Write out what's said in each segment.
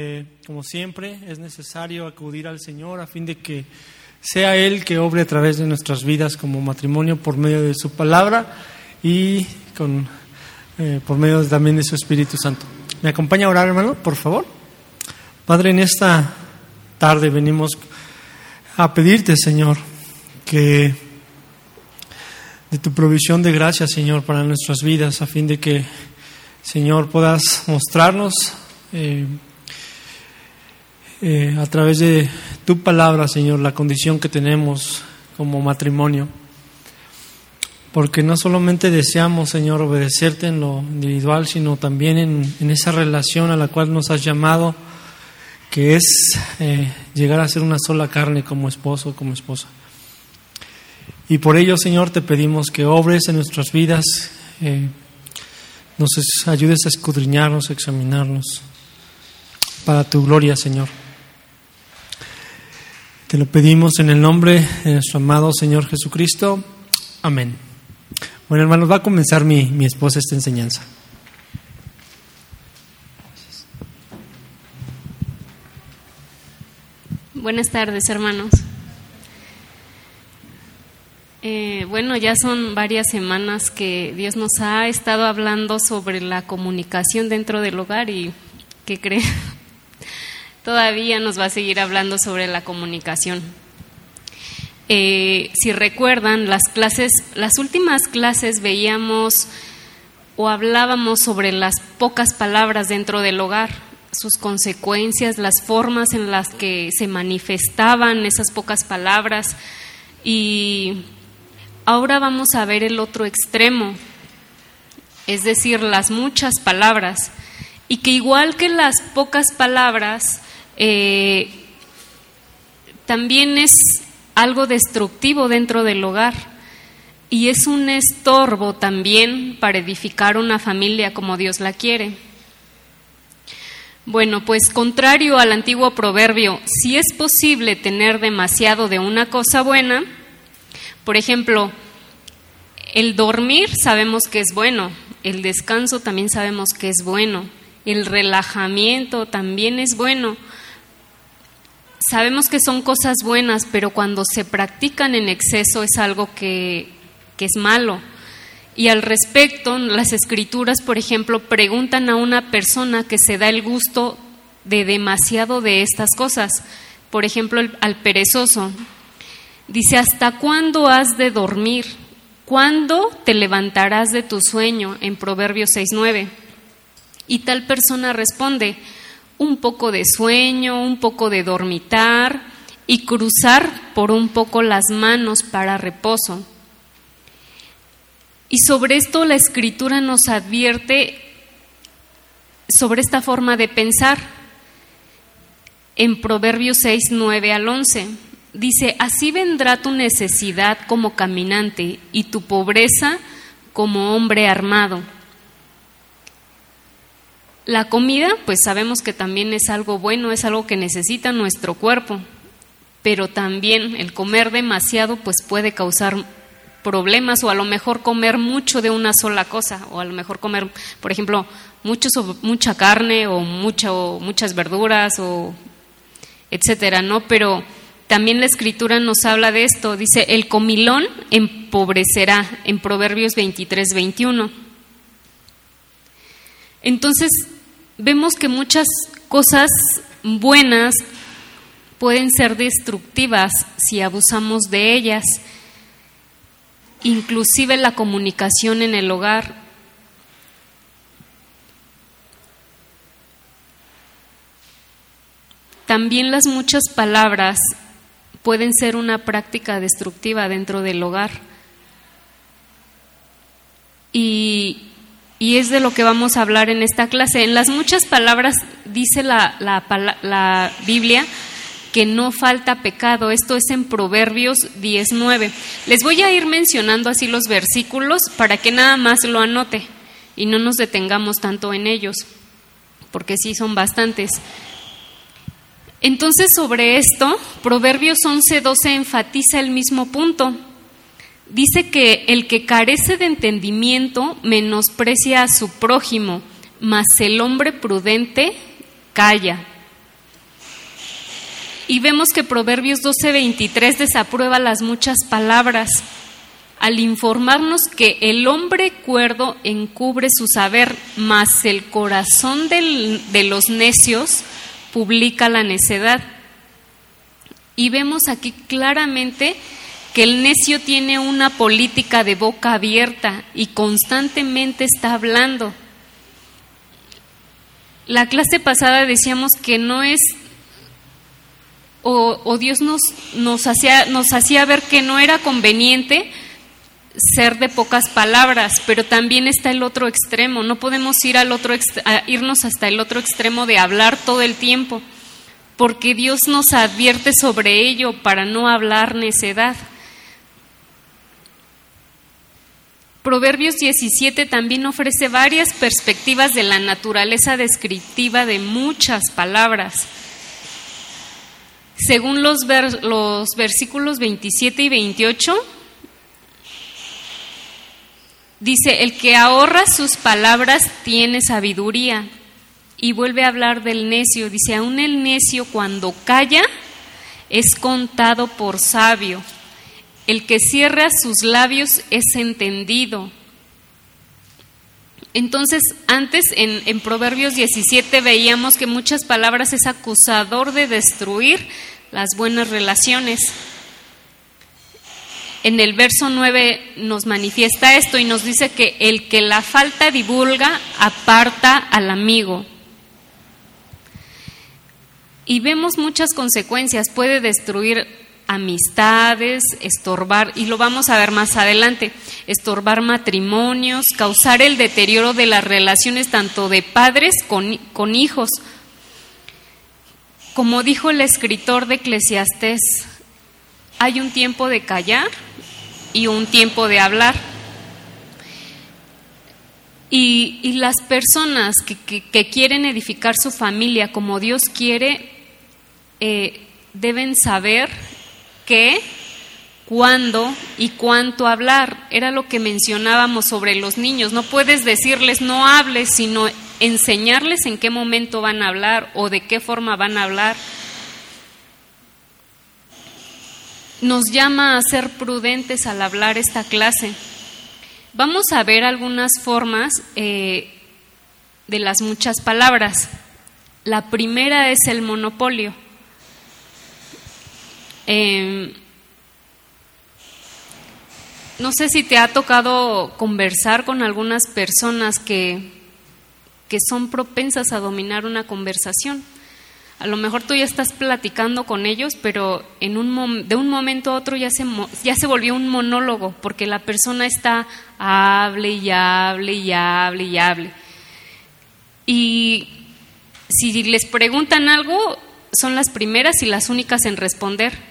Eh, como siempre, es necesario acudir al Señor a fin de que sea Él que obre a través de nuestras vidas como matrimonio por medio de su palabra y con, eh, por medio también de su Espíritu Santo. ¿Me acompaña a orar, hermano, por favor? Padre, en esta tarde venimos a pedirte, Señor, que de tu provisión de gracia, Señor, para nuestras vidas, a fin de que, Señor, puedas mostrarnos. Eh, eh, a través de tu palabra, Señor, la condición que tenemos como matrimonio. Porque no solamente deseamos, Señor, obedecerte en lo individual, sino también en, esa relación a la cual nos has llamado, que es eh, llegar a ser una sola carne como esposo, como esposa. Y por ello, Señor, te pedimos que obres en nuestras vidas, eh, nos ayudes a escudriñarnos, a examinarnos, para tu gloria, Señor. Te lo pedimos en el nombre de nuestro amado Señor Jesucristo. Amén. Bueno, hermanos, va a comenzar mi, mi esposa esta enseñanza. Buenas tardes, hermanos. Eh, bueno, ya son varias semanas que Dios nos ha estado hablando sobre la comunicación dentro del hogar y que cree todavía nos va a seguir hablando sobre la comunicación. Eh, si recuerdan, las clases, las últimas clases veíamos o hablábamos sobre las pocas palabras dentro del hogar, sus consecuencias, las formas en las que se manifestaban esas pocas palabras y ahora vamos a ver el otro extremo, es decir, las muchas palabras y que igual que las pocas palabras, eh, también es algo destructivo dentro del hogar y es un estorbo también para edificar una familia como Dios la quiere. Bueno, pues contrario al antiguo proverbio, si es posible tener demasiado de una cosa buena, por ejemplo, el dormir sabemos que es bueno, el descanso también sabemos que es bueno, el relajamiento también es bueno, sabemos que son cosas buenas, pero cuando se practican en exceso es algo que, es malo. Y al respecto, las escrituras, por ejemplo, preguntan a una persona que se da el gusto de demasiado de estas cosas. Por ejemplo, al perezoso. Dice, ¿hasta cuándo has de dormir? ¿Cuándo te levantarás de tu sueño? En Proverbios 6.9. Y tal persona responde, un poco de sueño, un poco de dormitar y cruzar por un poco las manos para reposo. Y sobre esto la escritura nos advierte sobre esta forma de pensar. En Proverbios 6, 9 al 11 dice, así vendrá tu necesidad como caminante y tu pobreza como hombre armado. La comida, pues sabemos que también es algo bueno, es algo que necesita nuestro cuerpo, pero también el comer demasiado pues puede causar problemas o a lo mejor comer mucho de una sola cosa o a lo mejor comer, por ejemplo, mucho, mucha carne o, o muchas verduras o etcétera, ¿no? Pero también la escritura nos habla de esto, dice, el comilón empobrecerá en Proverbios 23, 21. Entonces, vemos que muchas cosas buenas pueden ser destructivas si abusamos de ellas, inclusive la comunicación en el hogar. También las muchas palabras pueden ser una práctica destructiva dentro del hogar. Y y es de lo que vamos a hablar en esta clase. En las muchas palabras dice la, Biblia que no falta pecado. Esto es en Proverbios 19. Les voy a ir mencionando así los versículos para que nada más lo anote y no nos detengamos tanto en ellos, porque sí son bastantes. Entonces sobre esto, Proverbios 11:12 enfatiza el mismo punto dice que el que carece de entendimiento menosprecia a su prójimo, mas el hombre prudente calla. Y vemos que Proverbios 12:23 desaprueba las muchas palabras al informarnos que el hombre cuerdo encubre su saber, mas el corazón de los necios publica la necedad. Y vemos aquí claramente el necio tiene una política de boca abierta y constantemente está hablando. La clase pasada decíamos que no es, o, Dios nos, nos, hacía, nos hacía ver que no era conveniente ser de pocas palabras, pero también está el otro extremo. No podemos ir al otro irnos hasta el otro extremo de hablar todo el tiempo, porque Dios nos advierte sobre ello para no hablar necedad. Proverbios 17 también ofrece varias perspectivas de la naturaleza descriptiva de muchas palabras. Según los, los versículos 27 y 28, Dice, el que ahorra sus palabras tiene sabiduría. Y vuelve a hablar del necio. Dice, aún el necio cuando calla es contado por sabio. El que cierra sus labios es entendido. Entonces, antes en, Proverbios 17 veíamos que muchas palabras es acusador de destruir las buenas relaciones en el verso 9 nos manifiesta esto y nos dice que el que la falta divulga aparta al amigo. Y vemos muchas consecuencias, puede destruir amistades, estorbar, y lo vamos a ver más adelante, estorbar matrimonios, causar el deterioro de las relaciones tanto de padres con, con hijos. Como dijo el escritor de Eclesiastés, hay un tiempo de callar y un tiempo de hablar. Y, las personas que, quieren edificar su familia como Dios quiere, eh, deben saber qué, cuándo y cuánto hablar. Era lo que mencionábamos sobre los niños. No puedes decirles no hables, sino enseñarles en qué momento van a hablar o de qué forma van a hablar. nos llama a ser prudentes al hablar esta clase. Vamos a ver algunas formas eh, de las muchas palabras. La primera es el monopolio. Em, no sé si te ha tocado conversar con algunas personas que, que son propensas a dominar una conversación. A lo mejor tú ya estás platicando con ellos, pero de un momento a otro ya se, ya se volvió un monólogo, porque la persona está hable y hable y hable y hable. Y si les preguntan algo, son las primeras y las únicas en responder.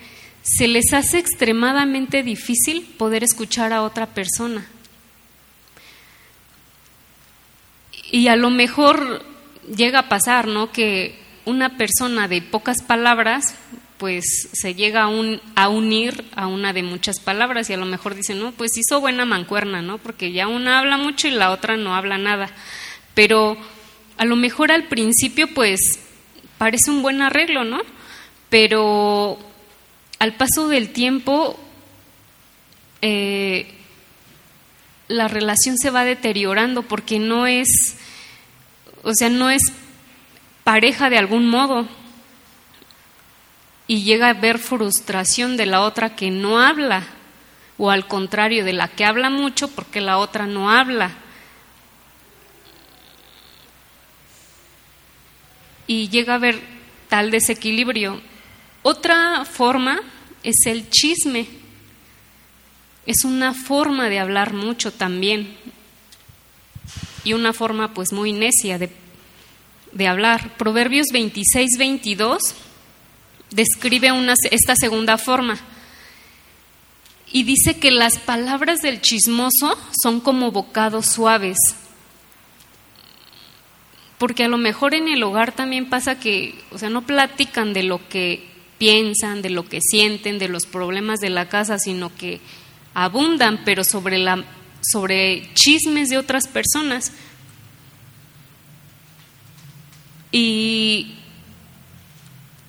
Se les hace extremadamente difícil poder escuchar a otra persona. Y a lo mejor llega a pasar, ¿no? Que una persona de pocas palabras, pues se llega a, un, a unir a una de muchas palabras y a lo mejor dicen, no, pues hizo buena mancuerna, ¿no? Porque ya una habla mucho y la otra no habla nada. Pero a lo mejor al principio, pues parece un buen arreglo, ¿no? Pero al paso del tiempo, eh, la relación se va deteriorando porque no es, o sea, no es pareja de algún modo y llega a ver frustración de la otra que no habla o al contrario de la que habla mucho porque la otra no habla. Y llega a ver tal desequilibrio. Otra forma es el chisme. Es una forma de hablar mucho también. Y una forma pues muy necia de hablar. Proverbios 26, 22 describe esta segunda forma y dice que las palabras del chismoso son como bocados suaves. Porque a lo mejor en el hogar también pasa que, o sea, no platican de lo que piensan, de lo que sienten, de los problemas de la casa, sino que abundan, pero sobre, sobre chismes de otras personas. Y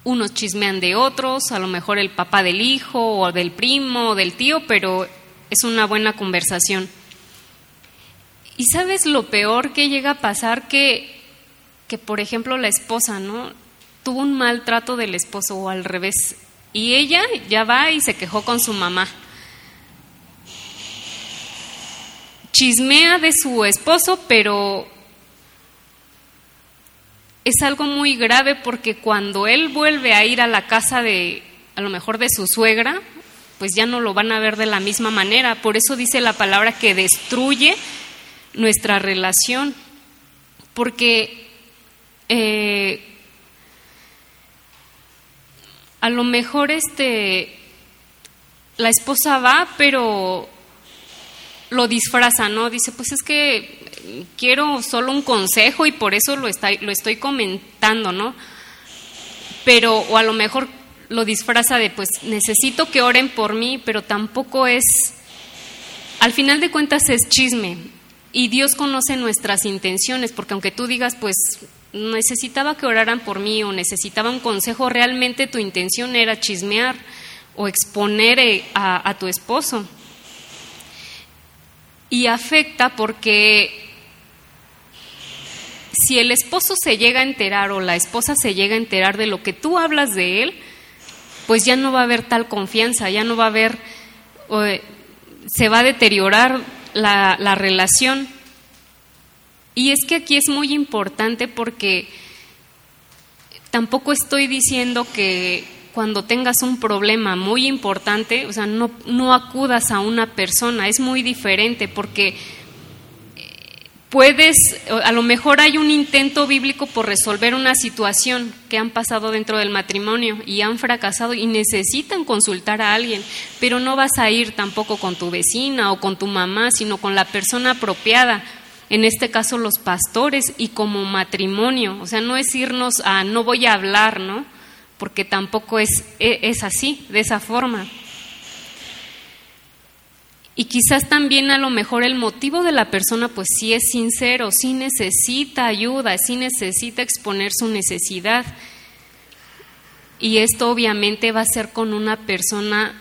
unos chismean de otros, a lo mejor el papá del hijo o del primo o del tío, pero es una buena conversación. Y sabes lo peor que llega a pasar que, que por ejemplo, la esposa, ¿no? Tuvo un maltrato del esposo o al revés. Y ella ya va y se quejó con su mamá. Chismea de su esposo, pero es algo muy grave porque cuando él vuelve a ir a la casa de, a lo mejor de su suegra, pues ya no lo van a ver de la misma manera. Por eso dice la palabra que destruye nuestra relación, porque eh, a lo mejor este la esposa va, pero lo disfraza, ¿no? Dice, pues es que quiero solo un consejo y por eso lo, está, lo estoy comentando, ¿no? Pero, o a lo mejor lo disfraza de, pues necesito que oren por mí, pero tampoco es, al final de cuentas es chisme. Y Dios conoce nuestras intenciones, porque aunque tú digas, pues necesitaba que oraran por mí o necesitaba un consejo, realmente tu intención era chismear o exponer eh, a, tu esposo y afecta porque si el esposo se llega a enterar o la esposa se llega a enterar de lo que tú hablas de él, pues ya no va a haber tal confianza, ya no va a haber, se va a deteriorar la relación. Y es que aquí es muy importante porque tampoco estoy diciendo que cuando tengas un problema muy importante, o sea, no, no acudas a una persona, es muy diferente porque eh, puedes, a lo mejor hay un intento bíblico por resolver una situación que han pasado dentro del matrimonio y han fracasado y necesitan consultar a alguien, pero no vas a ir tampoco con tu vecina o con tu mamá, sino con la persona apropiada, en este caso los pastores y como matrimonio, o sea, no es irnos a no voy a hablar, ¿no? porque tampoco es, e, es así, de esa forma. Y quizás también a lo mejor el motivo de la persona pues sí es sincero, sí necesita ayuda, sí necesita exponer su necesidad. Y esto obviamente va a ser con una persona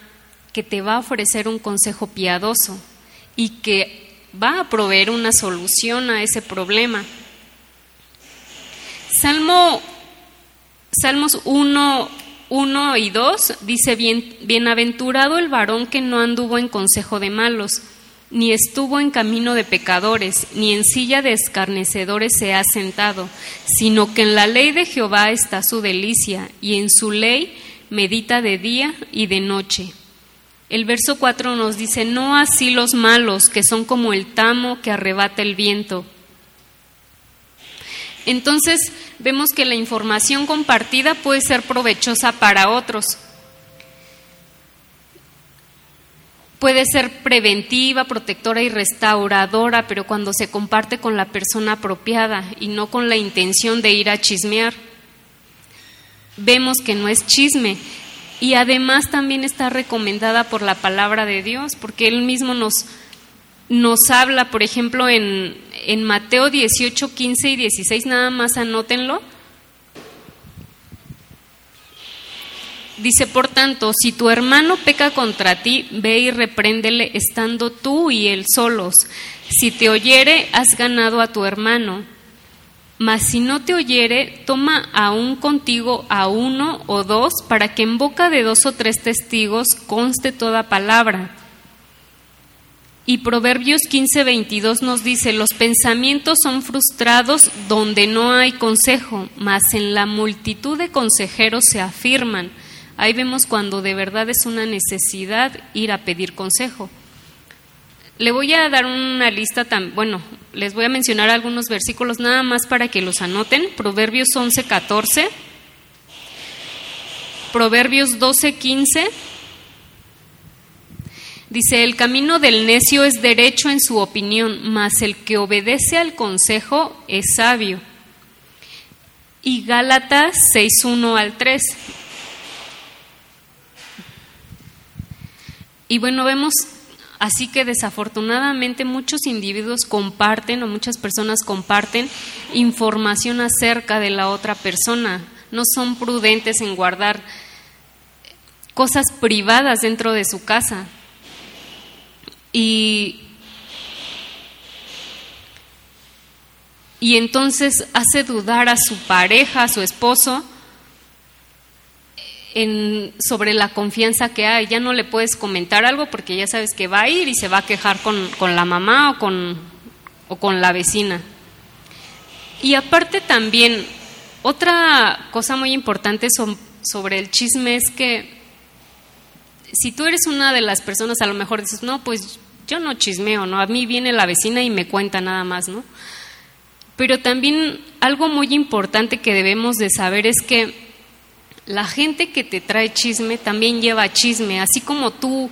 que te va a ofrecer un consejo piadoso y que va a proveer una solución a ese problema. Salmo Salmos 1, 1 y 2 dice, Bien, bienaventurado el varón que no anduvo en consejo de malos, ni estuvo en camino de pecadores, ni en silla de escarnecedores se ha sentado, sino que en la ley de Jehová está su delicia, y en su ley medita de día y de noche. El verso 4 nos dice, no así los malos, que son como el tamo que arrebata el viento. Entonces, vemos que la información compartida puede ser provechosa para otros. Puede ser preventiva, protectora y restauradora, pero cuando se comparte con la persona apropiada y no con la intención de ir a chismear. Vemos que no es chisme y además también está recomendada por la palabra de Dios, porque Él mismo nos, nos habla, por ejemplo, en, en Mateo 18, 15 y 16, nada más anótenlo. Dice, por tanto, si tu hermano peca contra ti, ve y repréndele estando tú y él solos. Si te oyere, has ganado a tu hermano. Mas si no te oyere, toma aún contigo a uno o dos, para que en boca de dos o tres testigos conste toda palabra. Y Proverbios 15:22 nos dice, los pensamientos son frustrados donde no hay consejo, mas en la multitud de consejeros se afirman. Ahí vemos cuando de verdad es una necesidad ir a pedir consejo. Le voy a dar una lista tan, bueno, les voy a mencionar algunos versículos nada más para que los anoten. Proverbios 11:14, Proverbios 12:15 Dice, el camino del necio es derecho en su opinión, mas el que obedece al consejo es sabio. Y Gálatas 6.1 al 3. Y bueno, vemos así que desafortunadamente muchos individuos comparten o muchas personas comparten información acerca de la otra persona, no son prudentes en guardar cosas privadas dentro de su casa. Y, y entonces hace dudar a su pareja, a su esposo, sobre la confianza que hay. Ya no le puedes comentar algo porque ya sabes que va a ir y se va a quejar con, con la mamá o con, o con la vecina. Y aparte también, otra cosa muy importante sobre el chisme es que si tú eres una de las personas, a lo mejor dices, no, pues yo no chismeo, ¿no? A mí viene la vecina y me cuenta nada más, ¿no? Pero también algo muy importante que debemos de saber es que la gente que te trae chisme también lleva chisme, así como tú,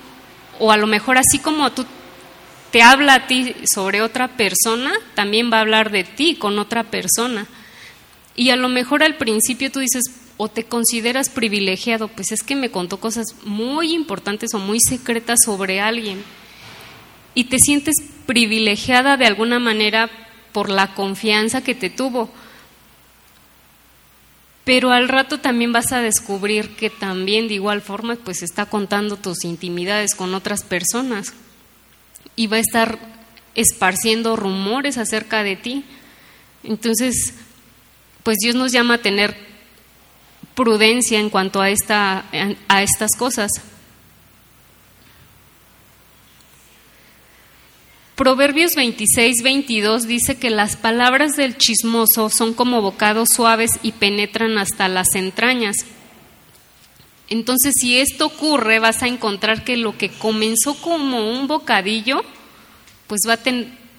o a lo mejor así como tú te habla a ti sobre otra persona, también va a hablar de ti con otra persona. Y a lo mejor al principio tú dices, o te consideras privilegiado, pues es que me contó cosas muy importantes o muy secretas sobre alguien. Y te sientes privilegiada de alguna manera por la confianza que te tuvo. Pero al rato también vas a descubrir que también de igual forma pues está contando tus intimidades con otras personas y va a estar esparciendo rumores acerca de ti. Entonces, pues Dios nos llama a tener prudencia en cuanto a, esta, a estas cosas. Proverbios 26, 22 dice que las palabras del chismoso son como bocados suaves y penetran hasta las entrañas. Entonces, si esto ocurre, vas a encontrar que lo que comenzó como un bocadillo, pues va a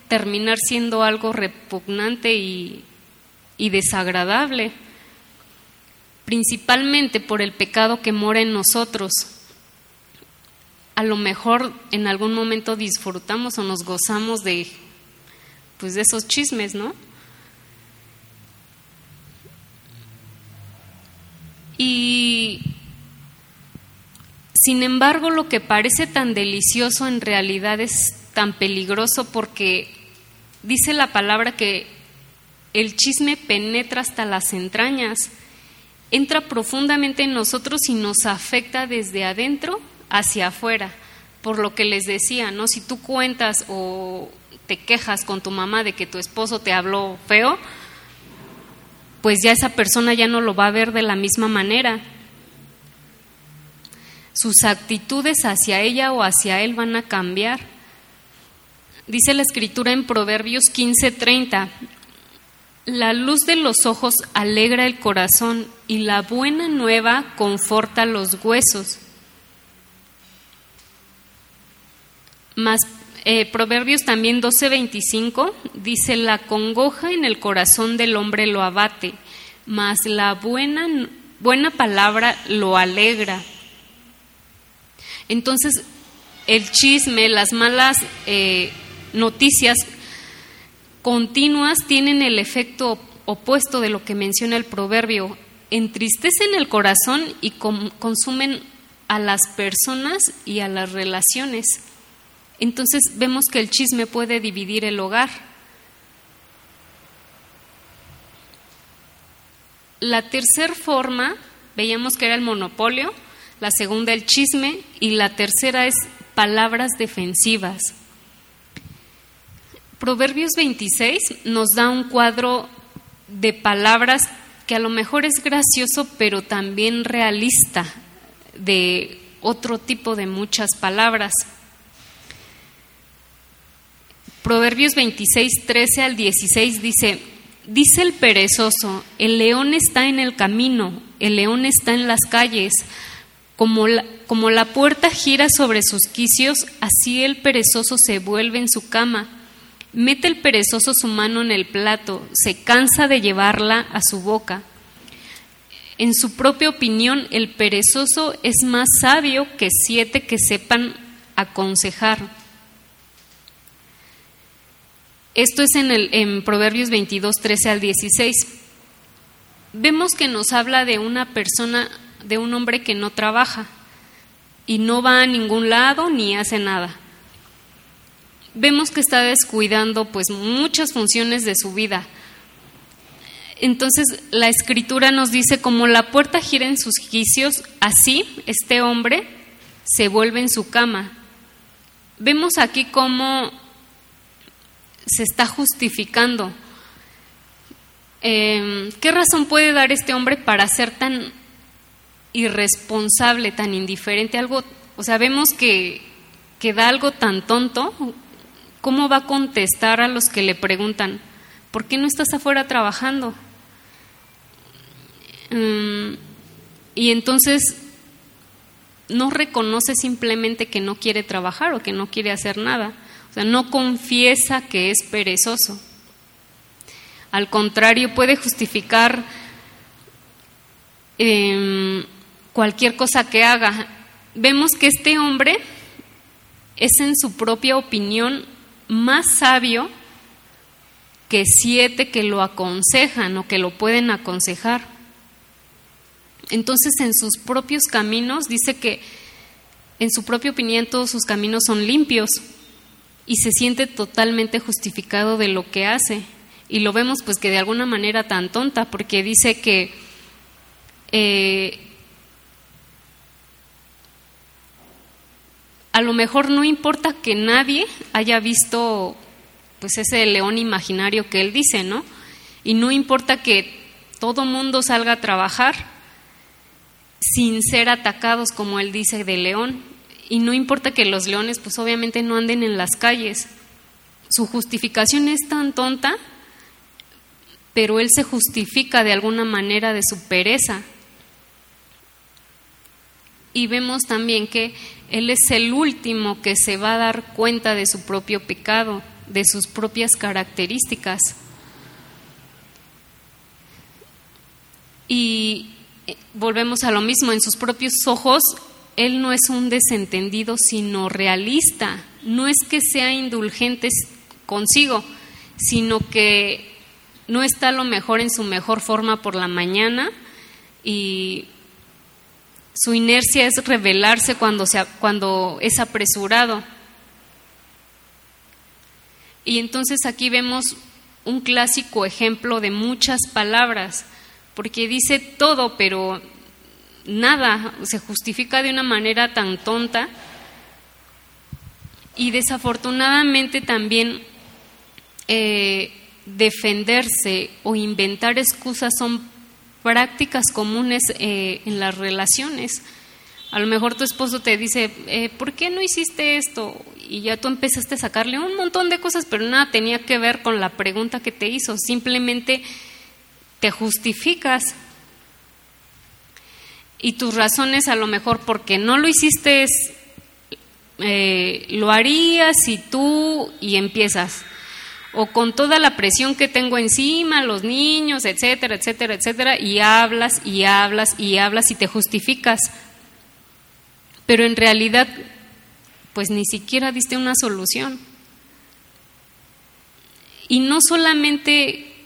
terminar siendo algo repugnante y, y desagradable, principalmente por el pecado que mora en nosotros. A lo mejor en algún momento disfrutamos o nos gozamos de, pues de esos chismes, ¿no? Y sin embargo, lo que parece tan delicioso en realidad es tan peligroso porque dice la palabra que el chisme penetra hasta las entrañas, entra profundamente en nosotros y nos afecta desde adentro hacia afuera. Por lo que les decía, ¿no? Si tú cuentas o te quejas con tu mamá de que tu esposo te habló feo, pues ya esa persona ya no lo va a ver de la misma manera sus actitudes hacia ella o hacia él van a cambiar. Dice la escritura en Proverbios 15:30, la luz de los ojos alegra el corazón y la buena nueva conforta los huesos. Más eh, Proverbios también 12:25 dice, la congoja en el corazón del hombre lo abate, mas la buena, buena palabra lo alegra. Entonces, el chisme, las malas eh, noticias continuas tienen el efecto opuesto de lo que menciona el proverbio. Entristecen el corazón y consumen a las personas y a las relaciones. Entonces vemos que el chisme puede dividir el hogar. La tercera forma, veíamos que era el monopolio, la segunda el chisme y la tercera es palabras defensivas. Proverbios 26 nos da un cuadro de palabras que a lo mejor es gracioso, pero también realista, de otro tipo de muchas palabras. Proverbios 26, 13 al 16 dice, dice el perezoso, el león está en el camino, el león está en las calles, como la, como la puerta gira sobre sus quicios, así el perezoso se vuelve en su cama. Mete el perezoso su mano en el plato, se cansa de llevarla a su boca. En su propia opinión, el perezoso es más sabio que siete que sepan aconsejar. Esto es en, el, en Proverbios 22, 13 al 16. Vemos que nos habla de una persona de un hombre que no trabaja y no va a ningún lado ni hace nada. Vemos que está descuidando pues muchas funciones de su vida. Entonces la escritura nos dice, como la puerta gira en sus quicios, así este hombre se vuelve en su cama. Vemos aquí cómo se está justificando. Em, ¿Qué razón puede dar este hombre para ser tan irresponsable, tan indiferente? Algo, o sea, vemos que, que da algo tan tonto. ¿Cómo va a contestar a los que le preguntan, ¿por qué no estás afuera trabajando? Mm, y entonces no reconoce simplemente que no quiere trabajar o que no quiere hacer nada. No confiesa que es perezoso. Al contrario, puede justificar em, cualquier cosa que haga. Vemos que este hombre es en su propia opinión más sabio que siete que lo aconsejan o que lo pueden aconsejar. Entonces, en sus propios caminos, dice que en su propia opinión todos sus caminos son limpios y se siente totalmente justificado de lo que hace. Y lo vemos pues que de alguna manera tan tonta, porque dice que eh, a lo mejor no importa que nadie haya visto pues ese león imaginario que él dice, ¿no? Y no importa que todo mundo salga a trabajar, sin ser atacados, como él dice, de león. Y no importa que los leones, pues obviamente no anden en las calles. Su justificación es tan tonta, pero él se justifica de alguna manera de su pereza. Y vemos también que él es el último que se va a dar cuenta de su propio pecado, de sus propias características. Y volvemos a lo mismo, en sus propios ojos, él no es un desentendido, sino realista. No es que sea indulgente consigo, sino que no está a lo mejor en su mejor forma por la mañana y su inercia es revelarse cuando, cuando es apresurado. Y entonces aquí vemos un clásico ejemplo de muchas palabras porque dice todo, pero nada se justifica de una manera tan tonta. Y desafortunadamente también eh, defenderse o inventar excusas son prácticas comunes eh, en las relaciones. A lo mejor tu esposo te dice, eh, ¿por qué no hiciste esto? Y ya tú empezaste a sacarle un montón de cosas, pero nada tenía que ver con la pregunta que te hizo. Simplemente te justificas y tus razones a lo mejor porque no lo hiciste eh, lo harías y tú y empiezas o con toda la presión que tengo encima, los niños, etcétera, etcétera, etcétera, y hablas y hablas y hablas y te justificas. Pero en realidad, pues ni siquiera diste una solución. Y no solamente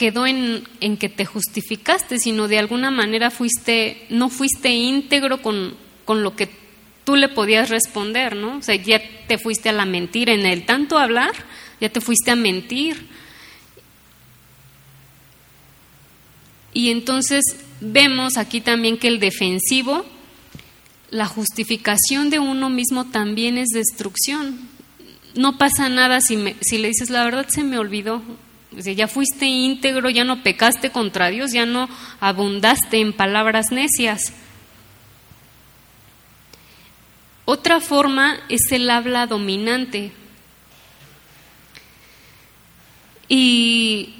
quedó en, que te justificaste, sino de alguna manera fuiste, no fuiste íntegro con, con lo que tú le podías responder, ¿no? O sea, ya te fuiste a la mentira, en el tanto hablar, ya te fuiste a mentir. Y entonces vemos aquí también que el defensivo, la justificación de uno mismo también es destrucción. No pasa nada si, me, si le dices, la verdad se me olvidó, ya fuiste íntegro, ya no pecaste contra Dios, ya no abundaste en palabras necias. Otra forma es el habla dominante. Y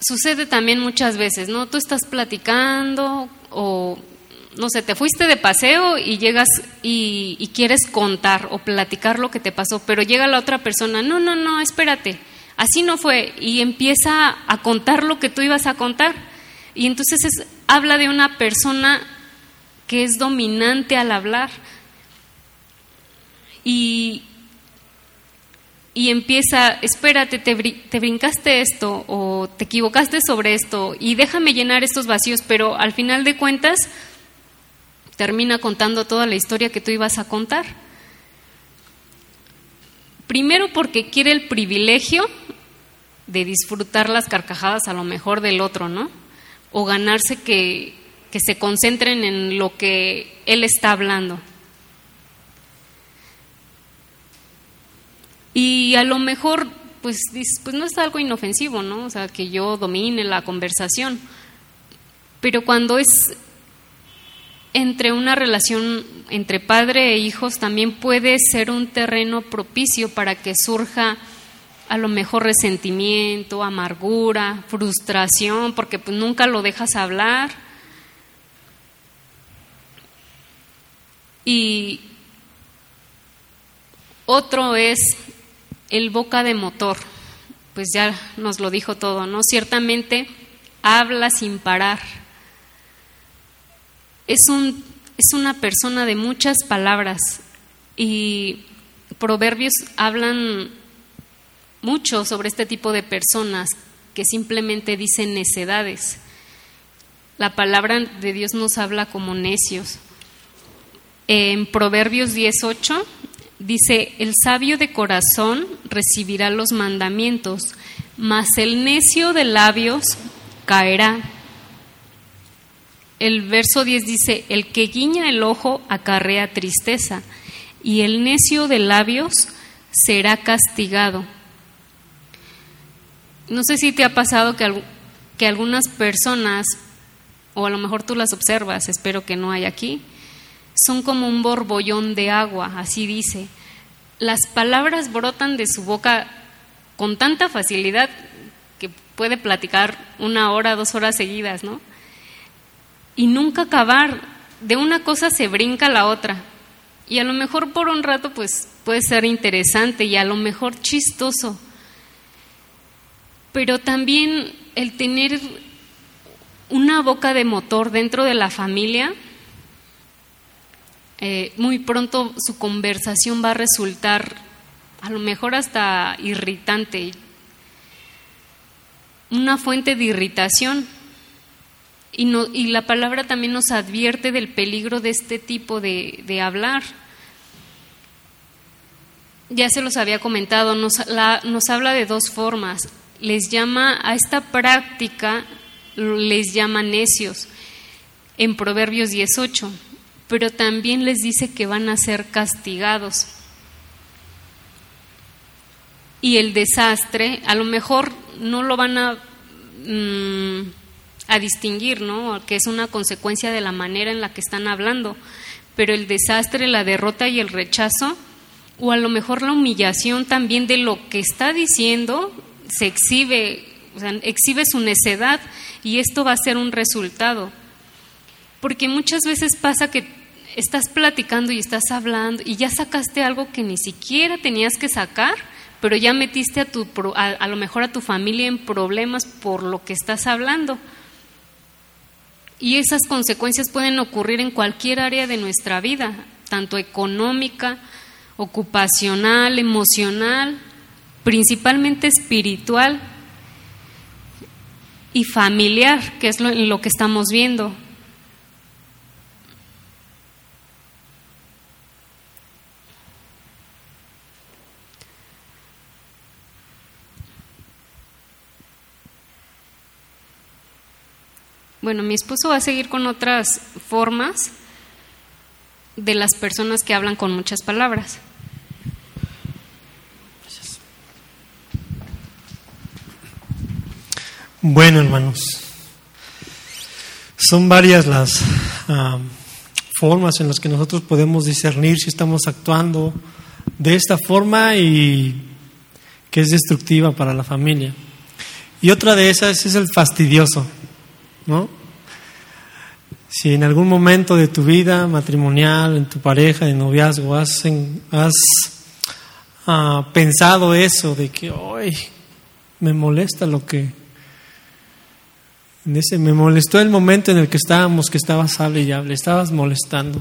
sucede también muchas veces, ¿no? Tú estás platicando o, no sé, te fuiste de paseo y llegas y, quieres contar o platicar lo que te pasó, pero llega la otra persona, no, no, no, espérate, Así no fue. Y empieza a contar lo que tú ibas a contar. Y entonces habla de una persona que es dominante al hablar. Y, y empieza, espérate, te, te, brincaste esto o te equivocaste sobre esto y déjame llenar estos vacíos, pero al final de cuentas termina contando toda la historia que tú ibas a contar. Primero porque quiere el privilegio de disfrutar las carcajadas a lo mejor del otro, ¿no? O ganarse que, que se concentren en lo que él está hablando. Y a lo mejor, pues, pues no es algo inofensivo, ¿no? O sea, que yo domine la conversación. Pero cuando es entre una relación entre padre e hijos, también puede ser un terreno propicio para que surja a lo mejor resentimiento, amargura, frustración, porque pues nunca lo dejas hablar. Y otro es el boca de motor, pues ya nos lo dijo todo, ¿no? Ciertamente habla sin parar. Es, un, es una persona de muchas palabras y proverbios hablan mucho sobre este tipo de personas que simplemente dicen necedades. La palabra de Dios nos habla como necios. En Proverbios 18 Dice, el sabio de corazón recibirá los mandamientos, mas el necio de labios caerá. El verso 10 dice, el que guiña el ojo acarrea tristeza, y el necio de labios será castigado. No sé si te ha pasado que, que algunas personas, o a lo mejor tú las observas, espero que no hay aquí, son como un borbollón de agua, así dice. Las palabras brotan de su boca con tanta facilidad que puede platicar una hora, dos horas seguidas, ¿no? Y nunca acabar. De una cosa se brinca a la otra. Y a lo mejor por un rato pues puede ser interesante y a lo mejor chistoso. Pero también el tener una boca de motor dentro de la familia eh, muy pronto su conversación va a resultar a lo mejor hasta irritante, una fuente de irritación. Y, la palabra también nos advierte del peligro de este tipo de, hablar. Ya se los había comentado, nos, la, nos habla de dos formas. Les llama a esta práctica, les llama necios en Proverbios 18 pero también les dice que van a ser castigados. Y el desastre, a lo mejor no lo van a, mm, a distinguir, ¿no? Que es una consecuencia de la manera en la que están hablando, pero el desastre, la derrota y el rechazo, o a lo mejor la humillación también de lo que está diciendo, se exhibe, o sea, exhibe su necedad y esto va a ser un resultado. Porque muchas veces pasa que estás platicando y estás hablando y ya sacaste algo que ni siquiera tenías que sacar, pero ya metiste a, tu, a, lo mejor a tu familia en problemas por lo que estás hablando. Y esas consecuencias pueden ocurrir en cualquier área de nuestra vida, tanto económica, ocupacional, emocional, principalmente espiritual y familiar, que es lo que estamos viendo. Bueno, mi esposo va a seguir con otras formas de las personas que hablan con muchas palabras. Bueno, hermanos, son varias las formas en las que nosotros podemos discernir si estamos actuando de esta forma y que es destructiva para la familia. Y otra de esas es el fastidioso. ¿No? Si en algún momento de tu vida matrimonial, en tu pareja, de noviazgo, has, ah, pensado eso de que hoy me molesta lo que en me molestó el momento en el que estábamos que estabas hable y hable, estabas molestando.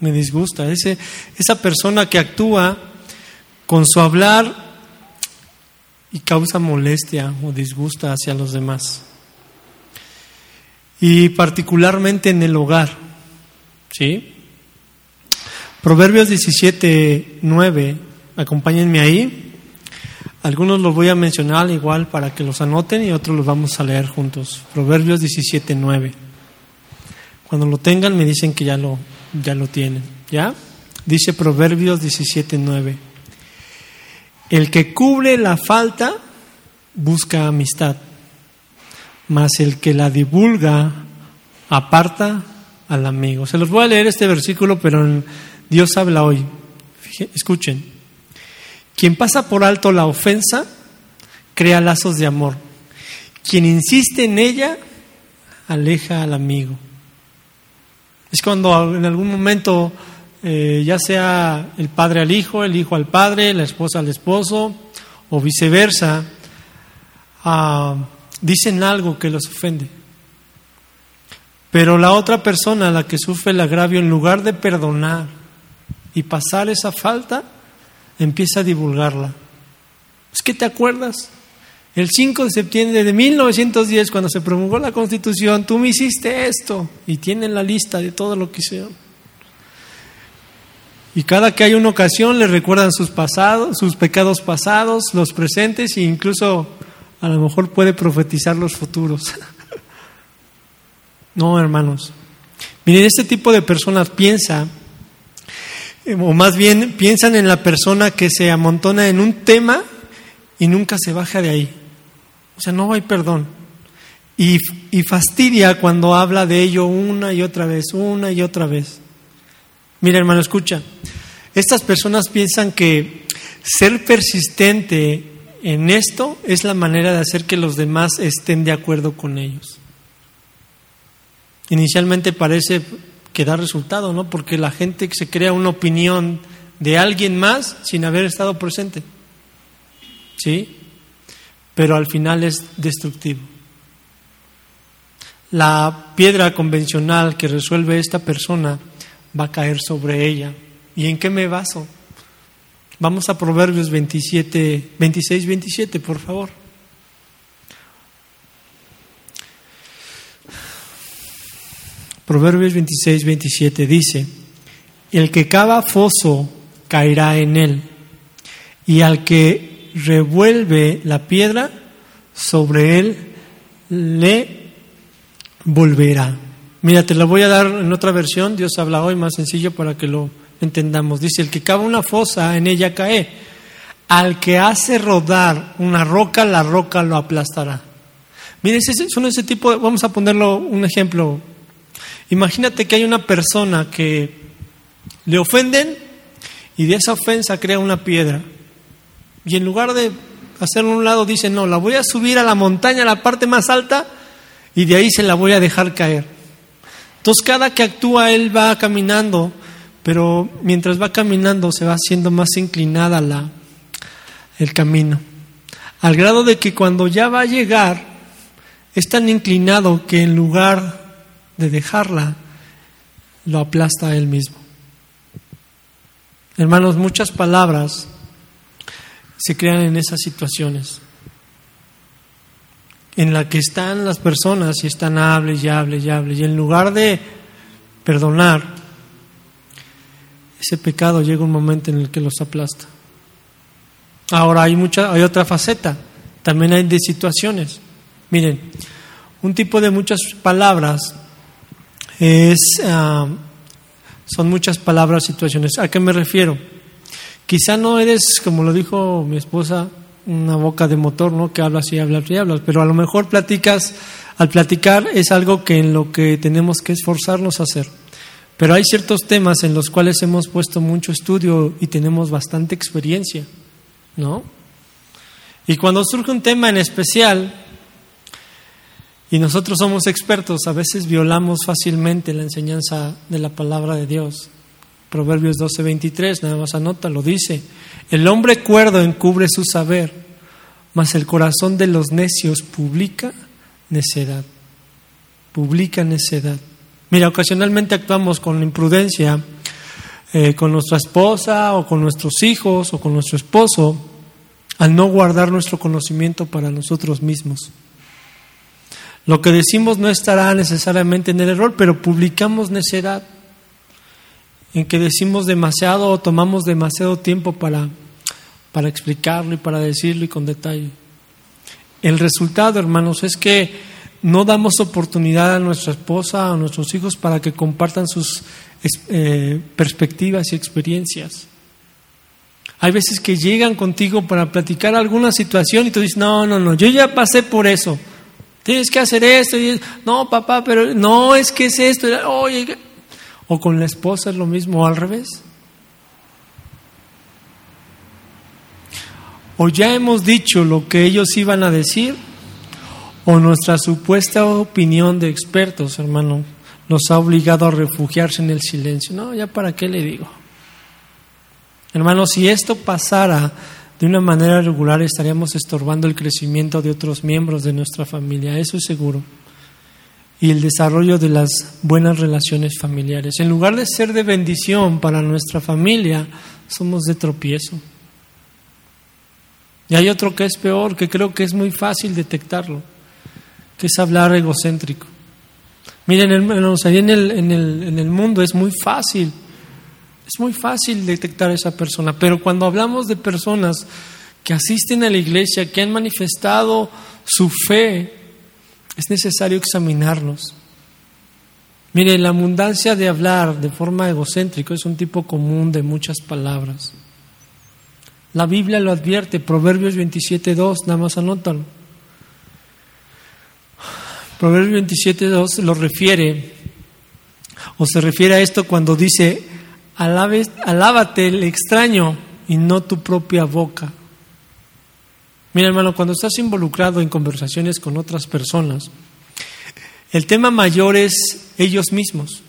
Me disgusta ese esa persona que actúa con su hablar y causa molestia o disgusta hacia los demás y particularmente en el hogar. ¿Sí? Proverbios 17, 9, acompáñenme ahí. Algunos los voy a mencionar igual para que los anoten y otros los vamos a leer juntos. Proverbios 17.9. Cuando lo tengan me dicen que ya lo, ya lo tienen. ¿Ya? Dice Proverbios 17.9. El que cubre la falta busca amistad, mas el que la divulga aparta al amigo. Se los voy a leer este versículo, pero Dios habla hoy. Escuchen. Quien pasa por alto la ofensa, crea lazos de amor. Quien insiste en ella, aleja al amigo. Es cuando en algún momento, eh, ya sea el padre al hijo, el hijo al padre, la esposa al esposo, o viceversa, ah, dicen algo que los ofende. Pero la otra persona, la que sufre el agravio, en lugar de perdonar y pasar esa falta, empieza a divulgarla. Es que te acuerdas, el 5 de septiembre de 1910, cuando se promulgó la Constitución, tú me hiciste esto, y tienen la lista de todo lo que hicieron. Y cada que hay una ocasión le recuerdan sus pasados, sus pecados pasados, los presentes e incluso a lo mejor puede profetizar los futuros. No, hermanos. Miren, este tipo de personas piensa, eh, o más bien piensan en la persona que se amontona en un tema y nunca se baja de ahí. O sea, no hay perdón. Y, y fastidia cuando habla de ello una y otra vez, una y otra vez. Mira, hermano, escucha. Estas personas piensan que ser persistente en esto es la manera de hacer que los demás estén de acuerdo con ellos inicialmente parece que da resultado, ¿no? Porque la gente se crea una opinión de alguien más sin haber estado presente. ¿Sí? Pero al final es destructivo. La piedra convencional que resuelve esta persona va a caer sobre ella. ¿Y en qué me baso? Vamos a Proverbios 27, 26, 27, por favor. Proverbios 26, 27 dice, el que cava foso caerá en él, y al que revuelve la piedra, sobre él le volverá. Mira, te la voy a dar en otra versión, Dios habla hoy más sencillo para que lo entendamos. Dice, el que cava una fosa, en ella cae. Al que hace rodar una roca, la roca lo aplastará. Mire, son ese tipo, de, vamos a ponerlo un ejemplo Imagínate que hay una persona que le ofenden y de esa ofensa crea una piedra. Y en lugar de hacerlo a un lado, dice, no, la voy a subir a la montaña, a la parte más alta, y de ahí se la voy a dejar caer. Entonces cada que actúa él va caminando, pero mientras va caminando se va haciendo más inclinada la, el camino. Al grado de que cuando ya va a llegar, es tan inclinado que en lugar de dejarla, lo aplasta a él mismo. Hermanos, muchas palabras se crean en esas situaciones, en la que están las personas y están hable y hable y hable, y en lugar de perdonar, ese pecado llega un momento en el que los aplasta. Ahora hay mucha, hay otra faceta, también hay de situaciones. Miren, un tipo de muchas palabras es, ah, son muchas palabras, situaciones. ¿A qué me refiero? Quizá no eres, como lo dijo mi esposa, una boca de motor, ¿no? Que hablas y hablas y hablas, pero a lo mejor platicas, al platicar es algo que en lo que tenemos que esforzarnos a hacer. Pero hay ciertos temas en los cuales hemos puesto mucho estudio y tenemos bastante experiencia, ¿no? Y cuando surge un tema en especial, y nosotros somos expertos, a veces violamos fácilmente la enseñanza de la palabra de Dios. Proverbios 12:23, nada más anota, lo dice. El hombre cuerdo encubre su saber, mas el corazón de los necios publica necedad. Publica necedad. Mira, ocasionalmente actuamos con imprudencia eh, con nuestra esposa o con nuestros hijos o con nuestro esposo al no guardar nuestro conocimiento para nosotros mismos. Lo que decimos no estará necesariamente en el error, pero publicamos necedad, en que decimos demasiado o tomamos demasiado tiempo para, para explicarlo y para decirlo y con detalle. El resultado, hermanos, es que no damos oportunidad a nuestra esposa, a nuestros hijos para que compartan sus eh, perspectivas y experiencias. Hay veces que llegan contigo para platicar alguna situación y tú dices, no, no, no, yo ya pasé por eso. Tienes que hacer esto. Y, no, papá, pero no, es que es esto. Oye, o con la esposa es lo mismo, o al revés. O ya hemos dicho lo que ellos iban a decir, o nuestra supuesta opinión de expertos, hermano, nos ha obligado a refugiarse en el silencio. No, ya para qué le digo. Hermano, si esto pasara de una manera regular, estaríamos estorbando el crecimiento de otros miembros de nuestra familia, eso es seguro. Y el desarrollo de las buenas relaciones familiares. En lugar de ser de bendición para nuestra familia, somos de tropiezo. Y hay otro que es peor, que creo que es muy fácil detectarlo, es hablar egocéntrico. Miren, en el mundo es muy fácil, es muy fácil detectar a esa persona, pero cuando hablamos de personas que asisten a la iglesia, que han manifestado su fe, es necesario examinarlos. Mire, la abundancia de hablar de forma egocéntrica es un tipo común de muchas palabras. La Biblia lo advierte, Proverbios 27.2, nada más anótalo. Proverbios 27.2 lo refiere, o se refiere a esto cuando dice, alábate el extraño y no tu propia boca. Mira hermano, cuando estás involucrado en conversaciones con otras personas, el tema mayor es ellos mismos.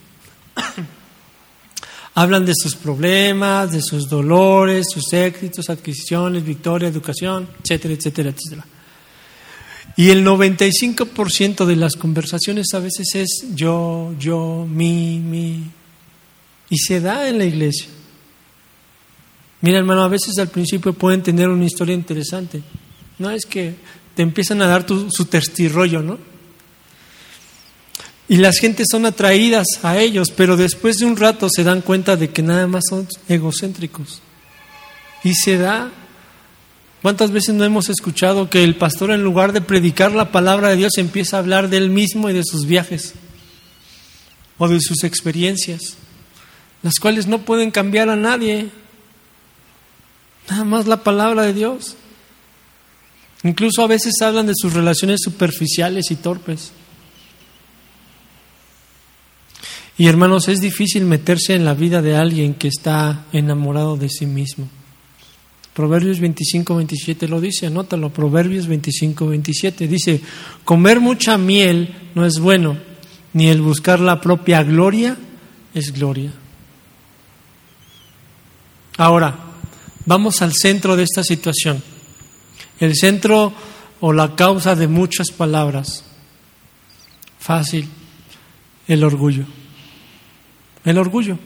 Hablan de sus problemas, de sus dolores, sus éxitos, adquisiciones, victoria, educación, etcétera, etcétera, etcétera. Y el 95% de las conversaciones a veces es yo, yo, mi, mi. Y se da en la iglesia. Mira, hermano, a veces al principio pueden tener una historia interesante. No es que te empiezan a dar su testirrollo, ¿no? Y las gentes son atraídas a ellos, pero después de un rato se dan cuenta de que nada más son egocéntricos. Y se da. ¿Cuántas veces no hemos escuchado que el pastor en lugar de predicar la palabra de Dios empieza a hablar de él mismo y de sus viajes o de sus experiencias, las cuales no pueden cambiar a nadie? Nada más la palabra de Dios. Incluso a veces hablan de sus relaciones superficiales y torpes. Y hermanos, es difícil meterse en la vida de alguien que está enamorado de sí mismo. Proverbios 25, 27 lo dice, anótalo, Proverbios 25, 27. Dice, comer mucha miel no es bueno, ni el buscar la propia gloria es gloria. Ahora, vamos al centro de esta situación. El centro o la causa de muchas palabras. Fácil, el orgullo. El orgullo.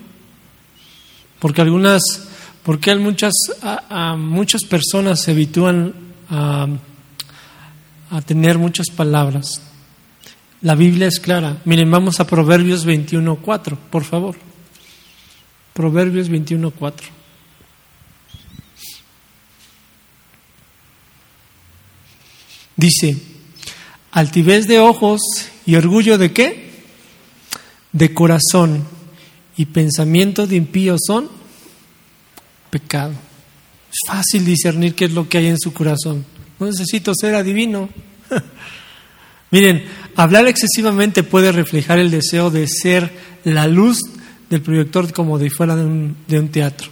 Porque algunas, porque muchas, a, muchas personas se habitúan a, a tener muchas palabras. La Biblia es clara. Miren, vamos a Proverbios 21.4, por favor. Proverbios 21.4. Dice, altivez de ojos y orgullo de qué? De corazón y pensamientos de impíos son pecado. Es fácil discernir qué es lo que hay en su corazón. No necesito ser adivino. Miren, hablar excesivamente puede reflejar el deseo de ser la luz del proyector como de fuera de un, teatro.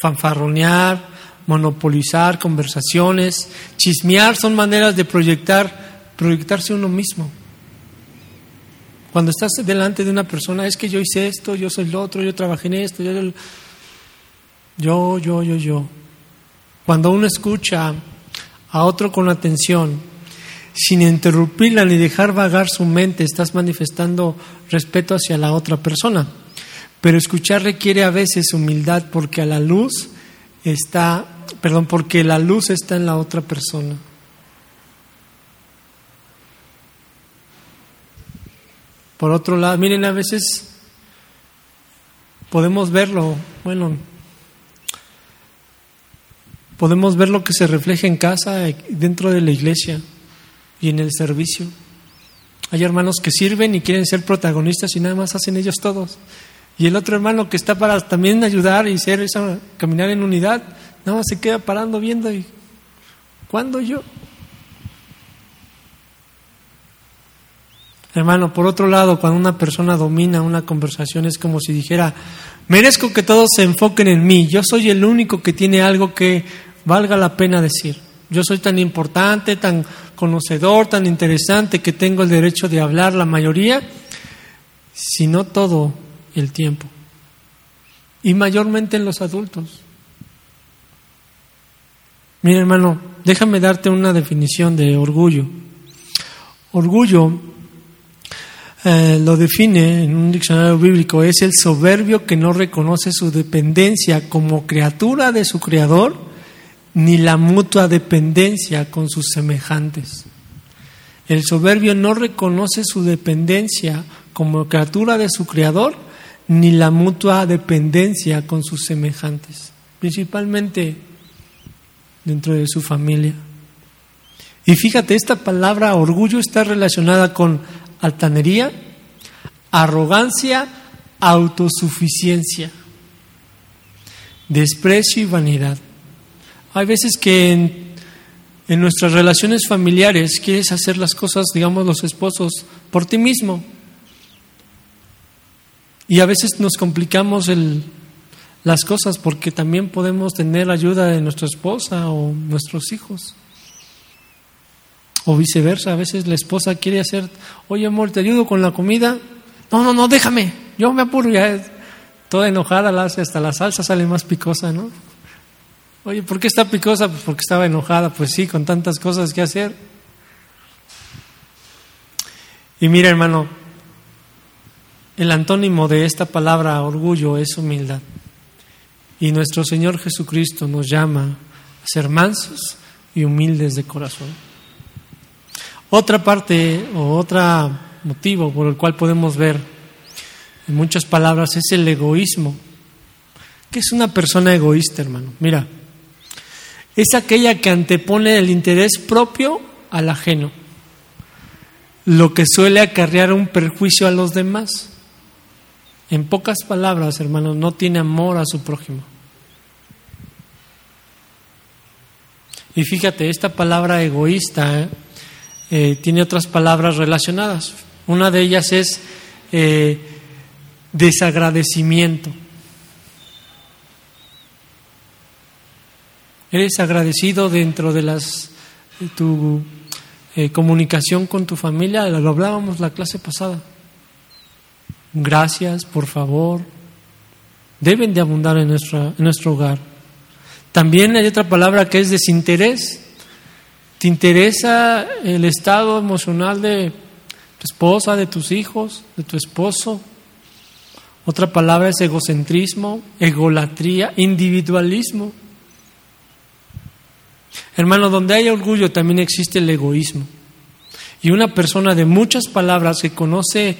Fanfarronear, monopolizar conversaciones, chismear son maneras de proyectar, proyectarse uno mismo. Cuando estás delante de una persona, es que yo hice esto, yo soy lo otro, yo trabajé en esto, yo, yo, yo, yo, yo. Cuando uno escucha a otro con atención, sin interrumpirla ni dejar vagar su mente, estás manifestando respeto hacia la otra persona. Pero escuchar requiere a veces humildad porque a la luz está, perdón, porque la luz está en la otra persona. Por otro lado, miren, a veces podemos verlo, bueno, Podemos ver lo que se refleja en casa, dentro de la iglesia y en el servicio. Hay hermanos que sirven y quieren ser protagonistas y nada más hacen ellos todos. Y el otro hermano que está para también ayudar y ser caminar en unidad, nada más se queda parando viendo y ¿cuándo yo? Hermano, por otro lado, cuando una persona domina una conversación es como si dijera, merezco que todos se enfoquen en mí, yo soy el único que tiene algo que valga la pena decir. Yo soy tan importante, tan conocedor, tan interesante que tengo el derecho de hablar la mayoría, si no todo el tiempo. Y mayormente en los adultos. Mira hermano, déjame darte una definición de orgullo. Orgullo eh, lo define en un diccionario bíblico, es el soberbio que no reconoce su dependencia como criatura de su creador, ni la mutua dependencia con sus semejantes. El soberbio no reconoce su dependencia como criatura de su creador, ni la mutua dependencia con sus semejantes, principalmente dentro de su familia. Y fíjate, esta palabra orgullo está relacionada con altanería, arrogancia, autosuficiencia, desprecio y vanidad. Hay veces que en, nuestras relaciones familiares quieres hacer las cosas, digamos los esposos, por ti mismo. Y a veces nos complicamos el, las cosas porque también podemos tener ayuda de nuestra esposa o nuestros hijos. O viceversa, a veces la esposa quiere hacer, oye amor, ¿te ayudo con la comida? No, no, no, déjame, yo me apuro, ya toda enojada la hace, hasta la salsa sale más picosa, ¿no? Oye, ¿por qué está picosa? Pues porque estaba enojada, pues sí, con tantas cosas que hacer. Y mira hermano, el antónimo de esta palabra orgullo es humildad. Y nuestro Señor Jesucristo nos llama a ser mansos y humildes de corazón. Otra parte o otro motivo por el cual podemos ver en muchas palabras es el egoísmo. ¿Qué es una persona egoísta, hermano? Mira, es aquella que antepone el interés propio al ajeno, lo que suele acarrear un perjuicio a los demás. En pocas palabras, hermano, no tiene amor a su prójimo. Y fíjate, esta palabra egoísta ¿eh? Eh, tiene otras palabras relacionadas. Una de ellas es eh, desagradecimiento. ¿Eres agradecido dentro de las, tu eh, comunicación con tu familia? Lo hablábamos la clase pasada. Gracias, por favor. Deben de abundar en, nuestra, en nuestro hogar. También hay otra palabra que es desinterés. ¿Te interesa el estado emocional de tu esposa, de tus hijos, de tu esposo? Otra palabra es egocentrismo, egolatría, individualismo. Hermano, donde hay orgullo también existe el egoísmo. Y una persona de muchas palabras que conoce,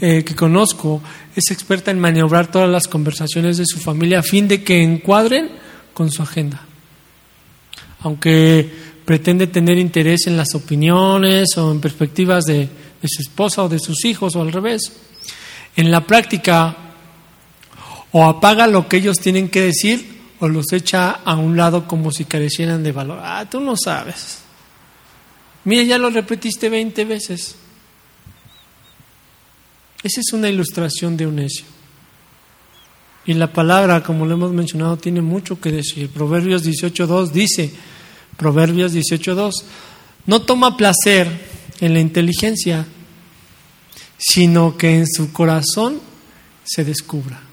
eh, que conozco, es experta en maniobrar todas las conversaciones de su familia a fin de que encuadren con su agenda. Aunque pretende tener interés en las opiniones o en perspectivas de, su esposa o de sus hijos o al revés. En la práctica, o apaga lo que ellos tienen que decir o los echa a un lado como si carecieran de valor. Ah, tú no sabes. Mira, ya lo repetiste 20 veces. Esa es una ilustración de un necio. Y la palabra, como lo hemos mencionado, tiene mucho que decir. Proverbios 18.2 dice, Proverbios 18.2, no toma placer en la inteligencia, sino que en su corazón se descubra.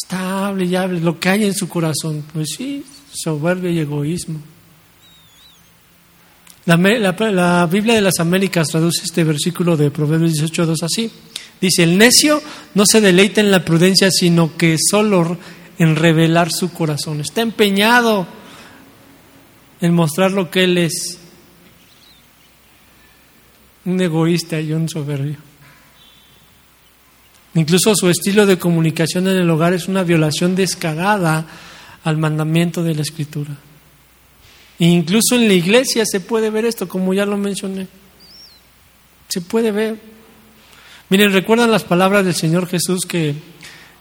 Está hable y hable lo que hay en su corazón. Pues sí, soberbia y egoísmo. La, Biblia de las Américas traduce este versículo de Proverbios 18.2 así. Dice, el necio no se deleita en la prudencia, sino que solo en revelar su corazón. Está empeñado en mostrar lo que él es. Un egoísta y un soberbio. Incluso su estilo de comunicación en el hogar es una violación descarada al mandamiento de la Escritura. E incluso en la iglesia se puede ver esto, como ya lo mencioné. Se puede ver. Miren, ¿recuerdan las palabras del Señor Jesús que,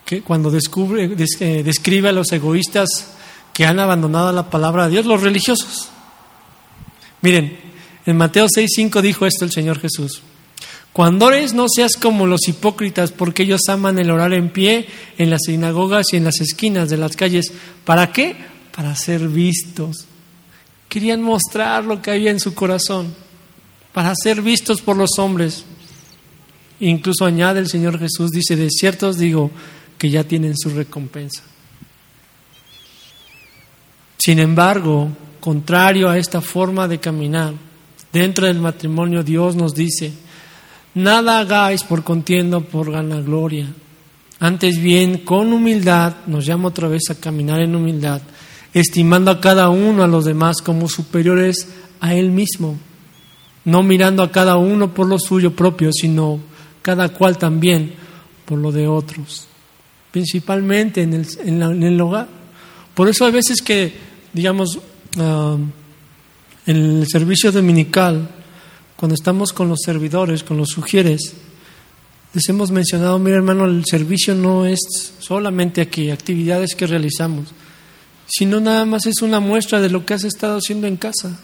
que cuando descubre, eh, describe a los egoístas que han abandonado la palabra de Dios, los religiosos? Miren, en Mateo 6:5 dijo esto el Señor Jesús. Cuando ores no seas como los hipócritas, porque ellos aman el orar en pie en las sinagogas y en las esquinas de las calles. ¿Para qué? Para ser vistos. Querían mostrar lo que había en su corazón, para ser vistos por los hombres. Incluso añade el Señor Jesús, dice, de cierto os digo que ya tienen su recompensa. Sin embargo, contrario a esta forma de caminar, dentro del matrimonio Dios nos dice, nada hagáis por contienda por gloria Antes bien, con humildad, nos llama otra vez a caminar en humildad, estimando a cada uno a los demás como superiores a él mismo, no mirando a cada uno por lo suyo propio, sino cada cual también por lo de otros, principalmente en el, en, el hogar. Por eso hay veces que, digamos, ah, en el servicio dominical, cuando estamos con los servidores, con los sugieres, les hemos mencionado, mira hermano, el servicio no es solamente aquí, actividades que realizamos, sino nada más es una muestra de lo que has estado haciendo en casa.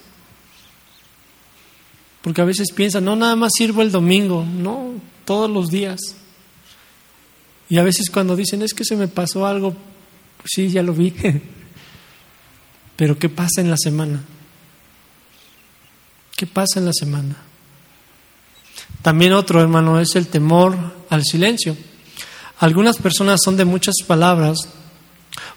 Porque a veces piensan, no, nada más sirvo el domingo, no, todos los días. Y a veces cuando dicen, es que se me pasó algo, pues sí, ya lo vi. Pero ¿qué pasa en la semana? ¿Qué pasa en la semana? También otro, hermano, es el temor al silencio. Algunas personas son de muchas palabras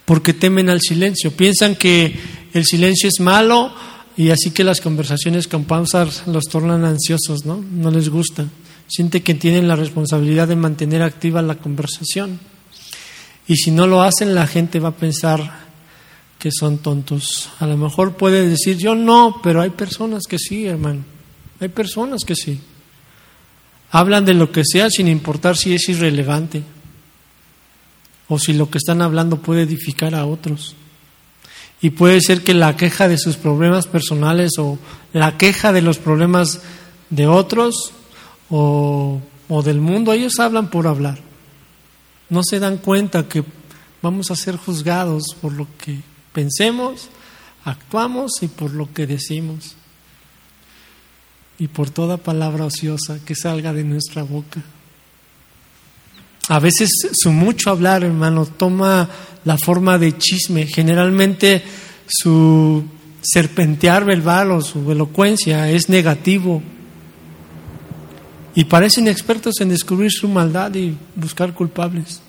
porque temen al silencio. Piensan que el silencio es malo y así que las conversaciones con pausas los tornan ansiosos, ¿no? No les gusta. Siente que tienen la responsabilidad de mantener activa la conversación. Y si no lo hacen, la gente va a pensar que son tontos. A lo mejor puede decir, yo no, pero hay personas que sí, hermano. Hay personas que sí. Hablan de lo que sea sin importar si es irrelevante o si lo que están hablando puede edificar a otros. Y puede ser que la queja de sus problemas personales o la queja de los problemas de otros o, del mundo, ellos hablan por hablar. No se dan cuenta que vamos a ser juzgados por lo que pensemos, actuamos y por lo que decimos. Y por toda palabra ociosa que salga de nuestra boca. A veces su mucho hablar, hermano, toma la forma de chisme. Generalmente su serpentear verbal o su elocuencia es negativo. Y parecen expertos en descubrir su maldad y buscar culpables.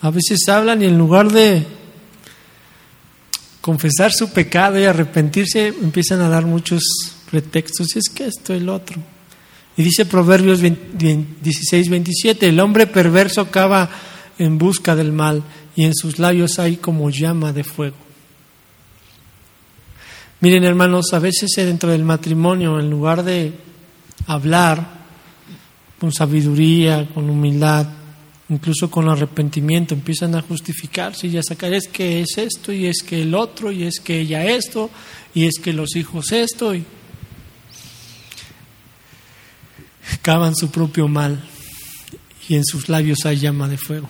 A veces hablan y en lugar de confesar su pecado y arrepentirse, empiezan a dar muchos pretextos. Es que esto, el otro. Y dice Proverbios 16, 27, el hombre perverso acaba en busca del mal y en sus labios hay como llama de fuego. Miren hermanos, a veces dentro del matrimonio, en lugar de hablar con sabiduría, con humildad, incluso con arrepentimiento, empiezan a justificarse y a sacar, es que es esto y es que el otro y es que ella esto y es que los hijos esto. Y cavan su propio mal y en sus labios hay llama de fuego.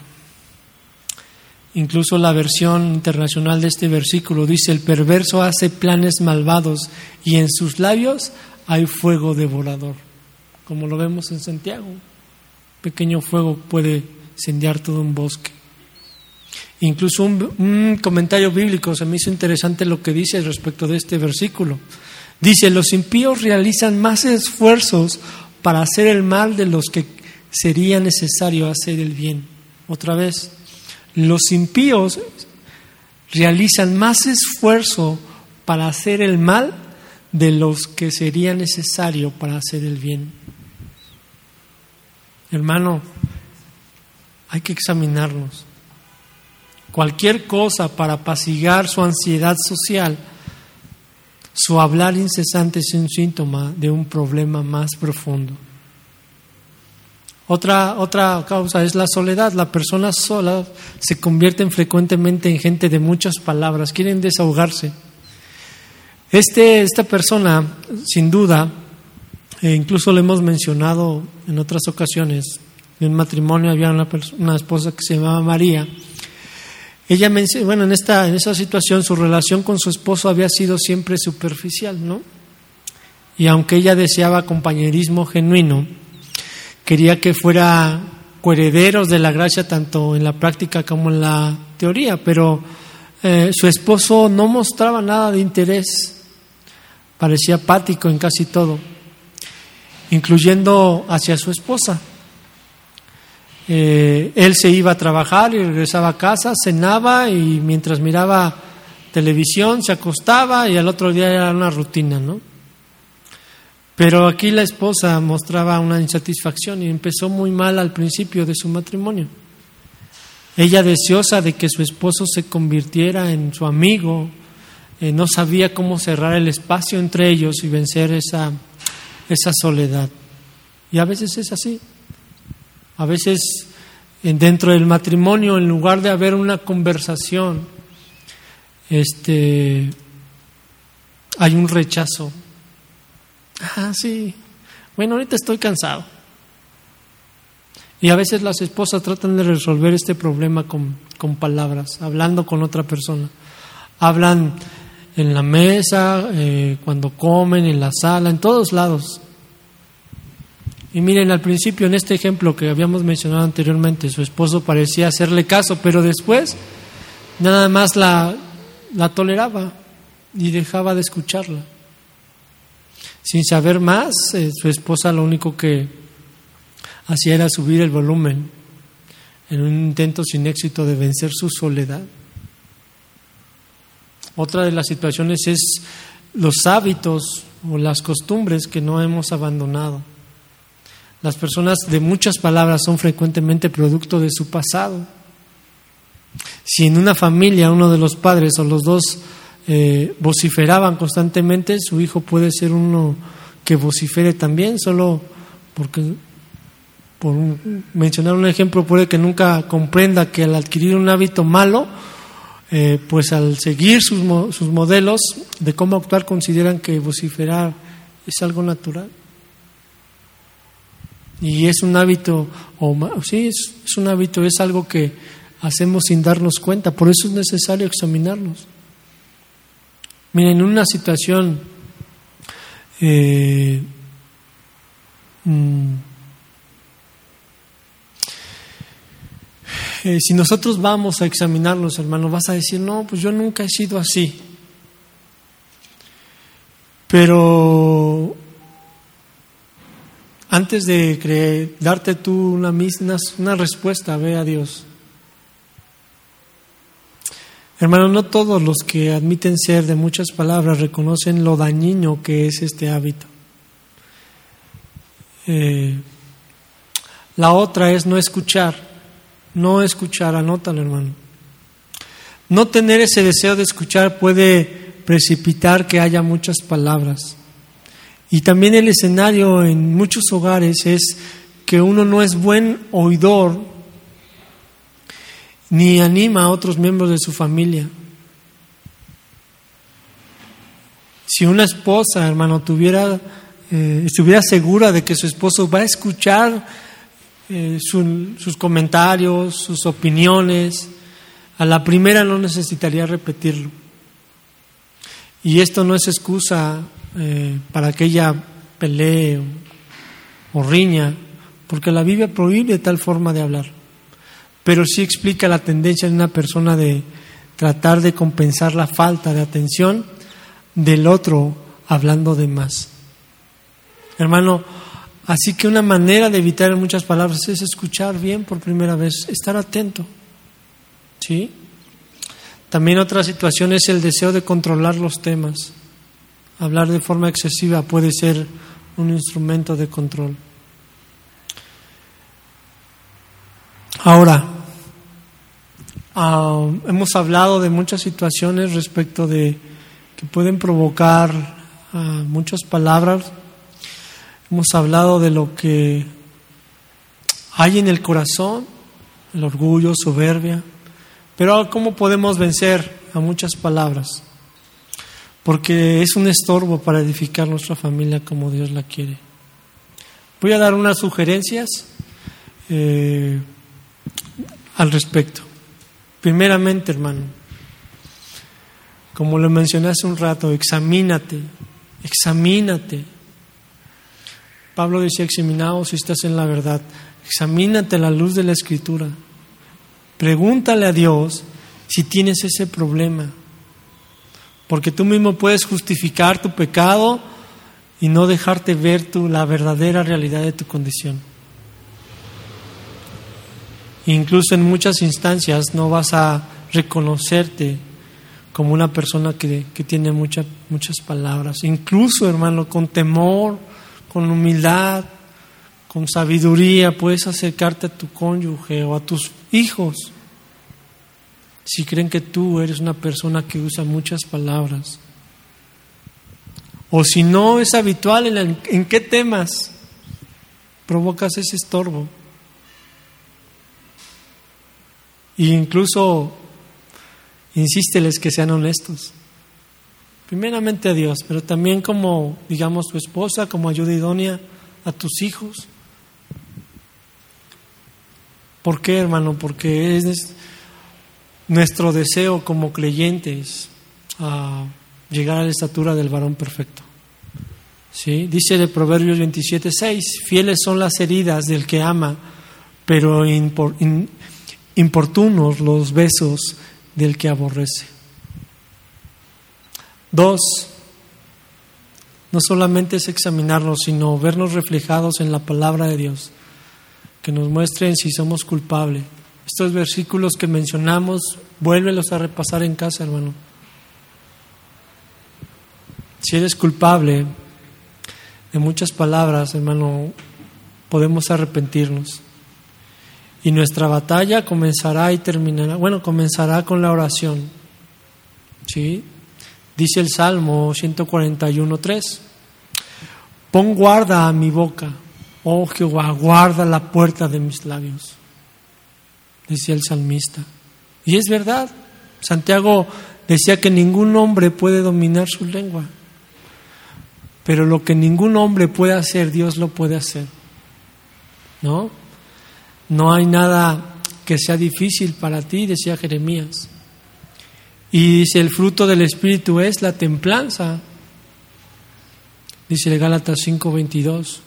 Incluso la versión internacional de este versículo dice, el perverso hace planes malvados y en sus labios hay fuego devorador, como lo vemos en Santiago. Pequeño fuego puede incendiar todo un bosque. Incluso un, un, comentario bíblico se me hizo interesante lo que dice respecto de este versículo. Dice, los impíos realizan más esfuerzos para hacer el mal de los que sería necesario hacer el bien. Otra vez, los impíos realizan más esfuerzo para hacer el mal de los que sería necesario para hacer el bien. Hermano, hay que examinarnos. Cualquier cosa para apaciguar su ansiedad social su hablar incesante es un síntoma de un problema más profundo. Otra, otra causa es la soledad. La persona sola se convierte frecuentemente en gente de muchas palabras, quieren desahogarse. Este, esta persona, sin duda, e incluso lo hemos mencionado en otras ocasiones, en un matrimonio había una, una esposa que se llamaba María. Ella, bueno, en esta, en esa situación su relación con su esposo había sido siempre superficial, ¿no? Y aunque ella deseaba compañerismo genuino, quería que fuera coherederos de la gracia tanto en la práctica como en la teoría, pero eh, su esposo no mostraba nada de interés, parecía apático en casi todo, incluyendo hacia su esposa. Eh, él se iba a trabajar y regresaba a casa, cenaba y mientras miraba televisión se acostaba y al otro día era una rutina, ¿no? Pero aquí la esposa mostraba una insatisfacción y empezó muy mal al principio de su matrimonio. Ella deseosa de que su esposo se convirtiera en su amigo, eh, no sabía cómo cerrar el espacio entre ellos y vencer esa, esa soledad. Y a veces es así. A veces dentro del matrimonio, en lugar de haber una conversación, este, hay un rechazo, Ah, sí. Bueno, ahorita estoy cansado. Y a veces las esposas tratan de resolver este problema con, con palabras, hablando con otra persona. Hablan en la mesa, eh, cuando comen, en la sala, en todos lados. Y miren, al principio, en este ejemplo que habíamos mencionado anteriormente, su esposo parecía hacerle caso, pero después nada más la, la toleraba y dejaba de escucharla. Sin saber más, eh, su esposa lo único que hacía era subir el volumen en un intento sin éxito de vencer su soledad. Otra de las situaciones es los hábitos o las costumbres que no hemos abandonado. Las personas de muchas palabras son frecuentemente producto de su pasado. Si en una familia uno de los padres o los dos eh, vociferaban constantemente, su hijo puede ser uno que vocifere también, solo porque, por mencionar un ejemplo, puede que nunca comprenda que al adquirir un hábito malo, eh, pues al seguir sus, sus modelos de cómo actuar, consideran que vociferar es algo natural. Y es un hábito, o sí, es un hábito, es algo que hacemos sin darnos cuenta, por eso es necesario examinarnos. Miren, en una situación eh, mm, eh, si nosotros vamos a examinarnos, hermanos, vas a decir, no, pues yo nunca he sido así. Pero antes de creer, darte tú una, una respuesta, ve a Dios. Hermano, no todos los que admiten ser de muchas palabras reconocen lo dañino que es este hábito. Eh, la otra es no escuchar, no escuchar, anótalo hermano. No tener ese deseo de escuchar puede precipitar que haya muchas palabras. Y también el escenario en muchos hogares es que uno no es buen oidor ni anima a otros miembros de su familia. Si una esposa, hermano, tuviera, eh, estuviera segura de que su esposo va a escuchar eh, sus comentarios, sus opiniones, a la primera no necesitaría repetirlo. Y esto no es excusa eh, para que ella pelee o riña, porque la Biblia prohíbe tal forma de hablar pero sí explica la tendencia de una persona de tratar de compensar la falta de atención del otro hablando de más. Hermano, así que una manera de evitar muchas palabras es escuchar bien por primera vez, estar atento. ¿Sí? También otra situación es el deseo de controlar los temas. Hablar de forma excesiva puede ser un instrumento de control. Ahora, ah, hemos hablado de muchas situaciones respecto de que pueden provocar ah, muchas palabras. Hemos hablado de lo que hay en el corazón, el orgullo, soberbia. Pero ¿cómo podemos vencer a muchas palabras? Porque es un estorbo para edificar nuestra familia como Dios la quiere. Voy a dar unas sugerencias eh, al respecto. Primeramente, hermano, como lo mencioné hace un rato, examínate, examínate. Pablo decía, examinaos si estás en la verdad, examínate la luz de la escritura. Pregúntale a Dios si tienes ese problema. Porque tú mismo puedes justificar tu pecado y no dejarte ver la verdadera realidad de tu condición. Incluso en muchas instancias no vas a reconocerte como una persona que, que tiene muchas muchas palabras. Incluso, hermano, con temor, con humildad, con sabiduría, puedes acercarte a tu cónyuge o a tus hijos si creen que tú eres una persona que usa muchas palabras. O si no es habitual, ¿en, qué temas provocas ese estorbo? E incluso insísteles que sean honestos. Primeramente a Dios, pero también como, digamos, tu esposa, como ayuda idónea a tus hijos. ¿Por qué, hermano? Porque es nuestro deseo como creyentes a llegar a la estatura del varón perfecto. ¿Sí? Dice el Proverbios 27:6, fieles son las heridas del que ama, pero importunos los besos del que aborrece. Dos, no solamente es examinarnos, sino vernos reflejados en la palabra de Dios, que nos muestren si somos culpables estos versículos que mencionamos, vuélvelos a repasar en casa, hermano. Si eres culpable de muchas palabras, hermano, podemos arrepentirnos. Y nuestra batalla comenzará y terminará, bueno, comenzará con la oración. ¿Sí? Dice el Salmo 141.3. Pon guarda a mi boca, oh Jehová, guarda la puerta de mis labios decía el salmista. Y es verdad, Santiago decía que ningún hombre puede dominar su lengua, pero lo que ningún hombre puede hacer, Dios lo puede hacer. ¿No? No hay nada que sea difícil para ti, decía Jeremías. Y dice, el fruto del Espíritu es la templanza. Dice el Gálatas 5:22.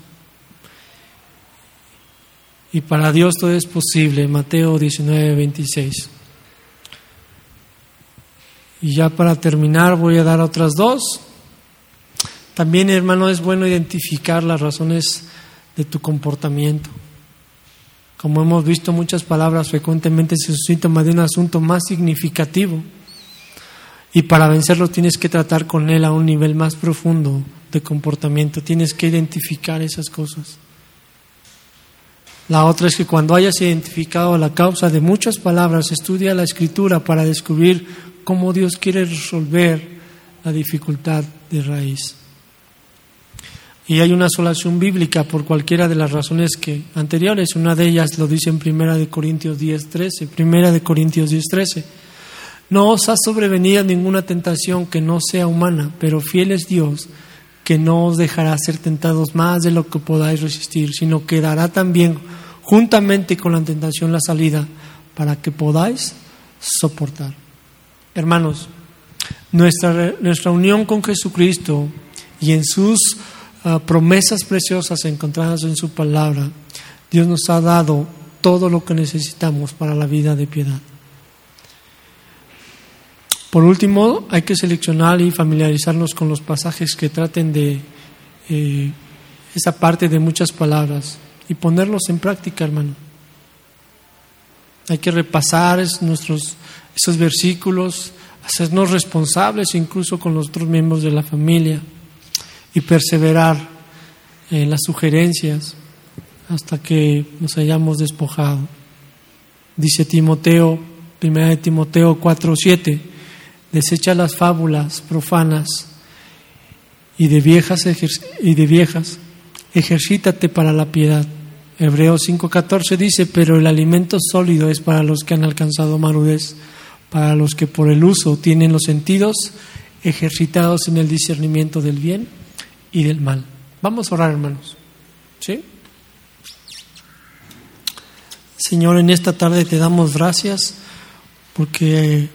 Y para Dios todo es posible, Mateo 19, 26. Y ya para terminar voy a dar otras dos. También, hermano, es bueno identificar las razones de tu comportamiento. Como hemos visto, muchas palabras frecuentemente se síntomas de un asunto más significativo. Y para vencerlo tienes que tratar con él a un nivel más profundo de comportamiento. Tienes que identificar esas cosas. La otra es que cuando hayas identificado la causa de muchas palabras, estudia la escritura para descubrir cómo Dios quiere resolver la dificultad de raíz. Y hay una solución bíblica por cualquiera de las razones que anteriores. Una de ellas lo dice en Primera de Corintios 10, 13. Primera de Corintios 10, 13. No os ha sobrevenido ninguna tentación que no sea humana, pero fiel es Dios, que no os dejará ser tentados más de lo que podáis resistir, sino que dará también juntamente con la tentación la salida para que podáis soportar. Hermanos, nuestra, nuestra unión con Jesucristo y en sus ah, promesas preciosas encontradas en su palabra, Dios nos ha dado todo lo que necesitamos para la vida de piedad. Por último, hay que seleccionar y familiarizarnos con los pasajes que traten de eh, esa parte de muchas palabras y ponerlos en práctica, hermano. Hay que repasar nuestros, esos versículos, hacernos responsables incluso con los otros miembros de la familia y perseverar en las sugerencias hasta que nos hayamos despojado. Dice Timoteo, primera de Timoteo 4:7 desecha las fábulas profanas y de viejas, y de viejas ejercítate para la piedad. Hebreos 5:14 dice, pero el alimento sólido es para los que han alcanzado marudez, para los que por el uso tienen los sentidos ejercitados en el discernimiento del bien y del mal. Vamos a orar, hermanos. ¿Sí? Señor, en esta tarde te damos gracias porque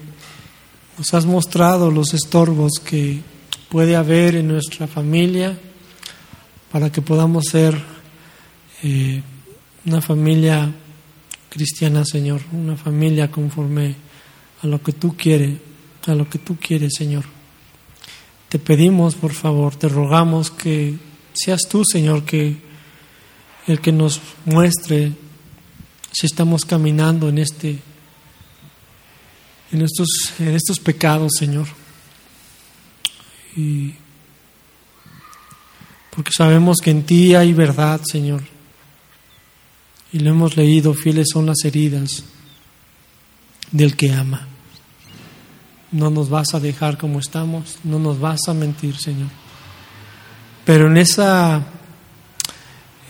nos has mostrado los estorbos que puede haber en nuestra familia para que podamos ser eh, una familia cristiana, Señor, una familia conforme a lo que tú quieres, a lo que tú quieres, Señor. Te pedimos, por favor, te rogamos que seas tú, Señor, que el que nos muestre si estamos caminando en este en estos en estos pecados, Señor. Y porque sabemos que en ti hay verdad, Señor. Y lo hemos leído, fieles son las heridas del que ama. No nos vas a dejar como estamos, no nos vas a mentir, Señor. Pero en esa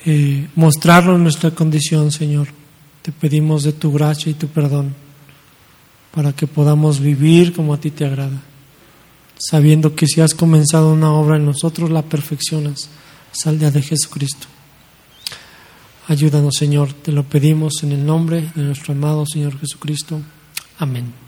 eh, mostrarlo en nuestra condición, Señor, te pedimos de tu gracia y tu perdón para que podamos vivir como a ti te agrada, sabiendo que si has comenzado una obra en nosotros, la perfeccionas hasta el día de Jesucristo. Ayúdanos, Señor, te lo pedimos en el nombre de nuestro amado Señor Jesucristo. Amén.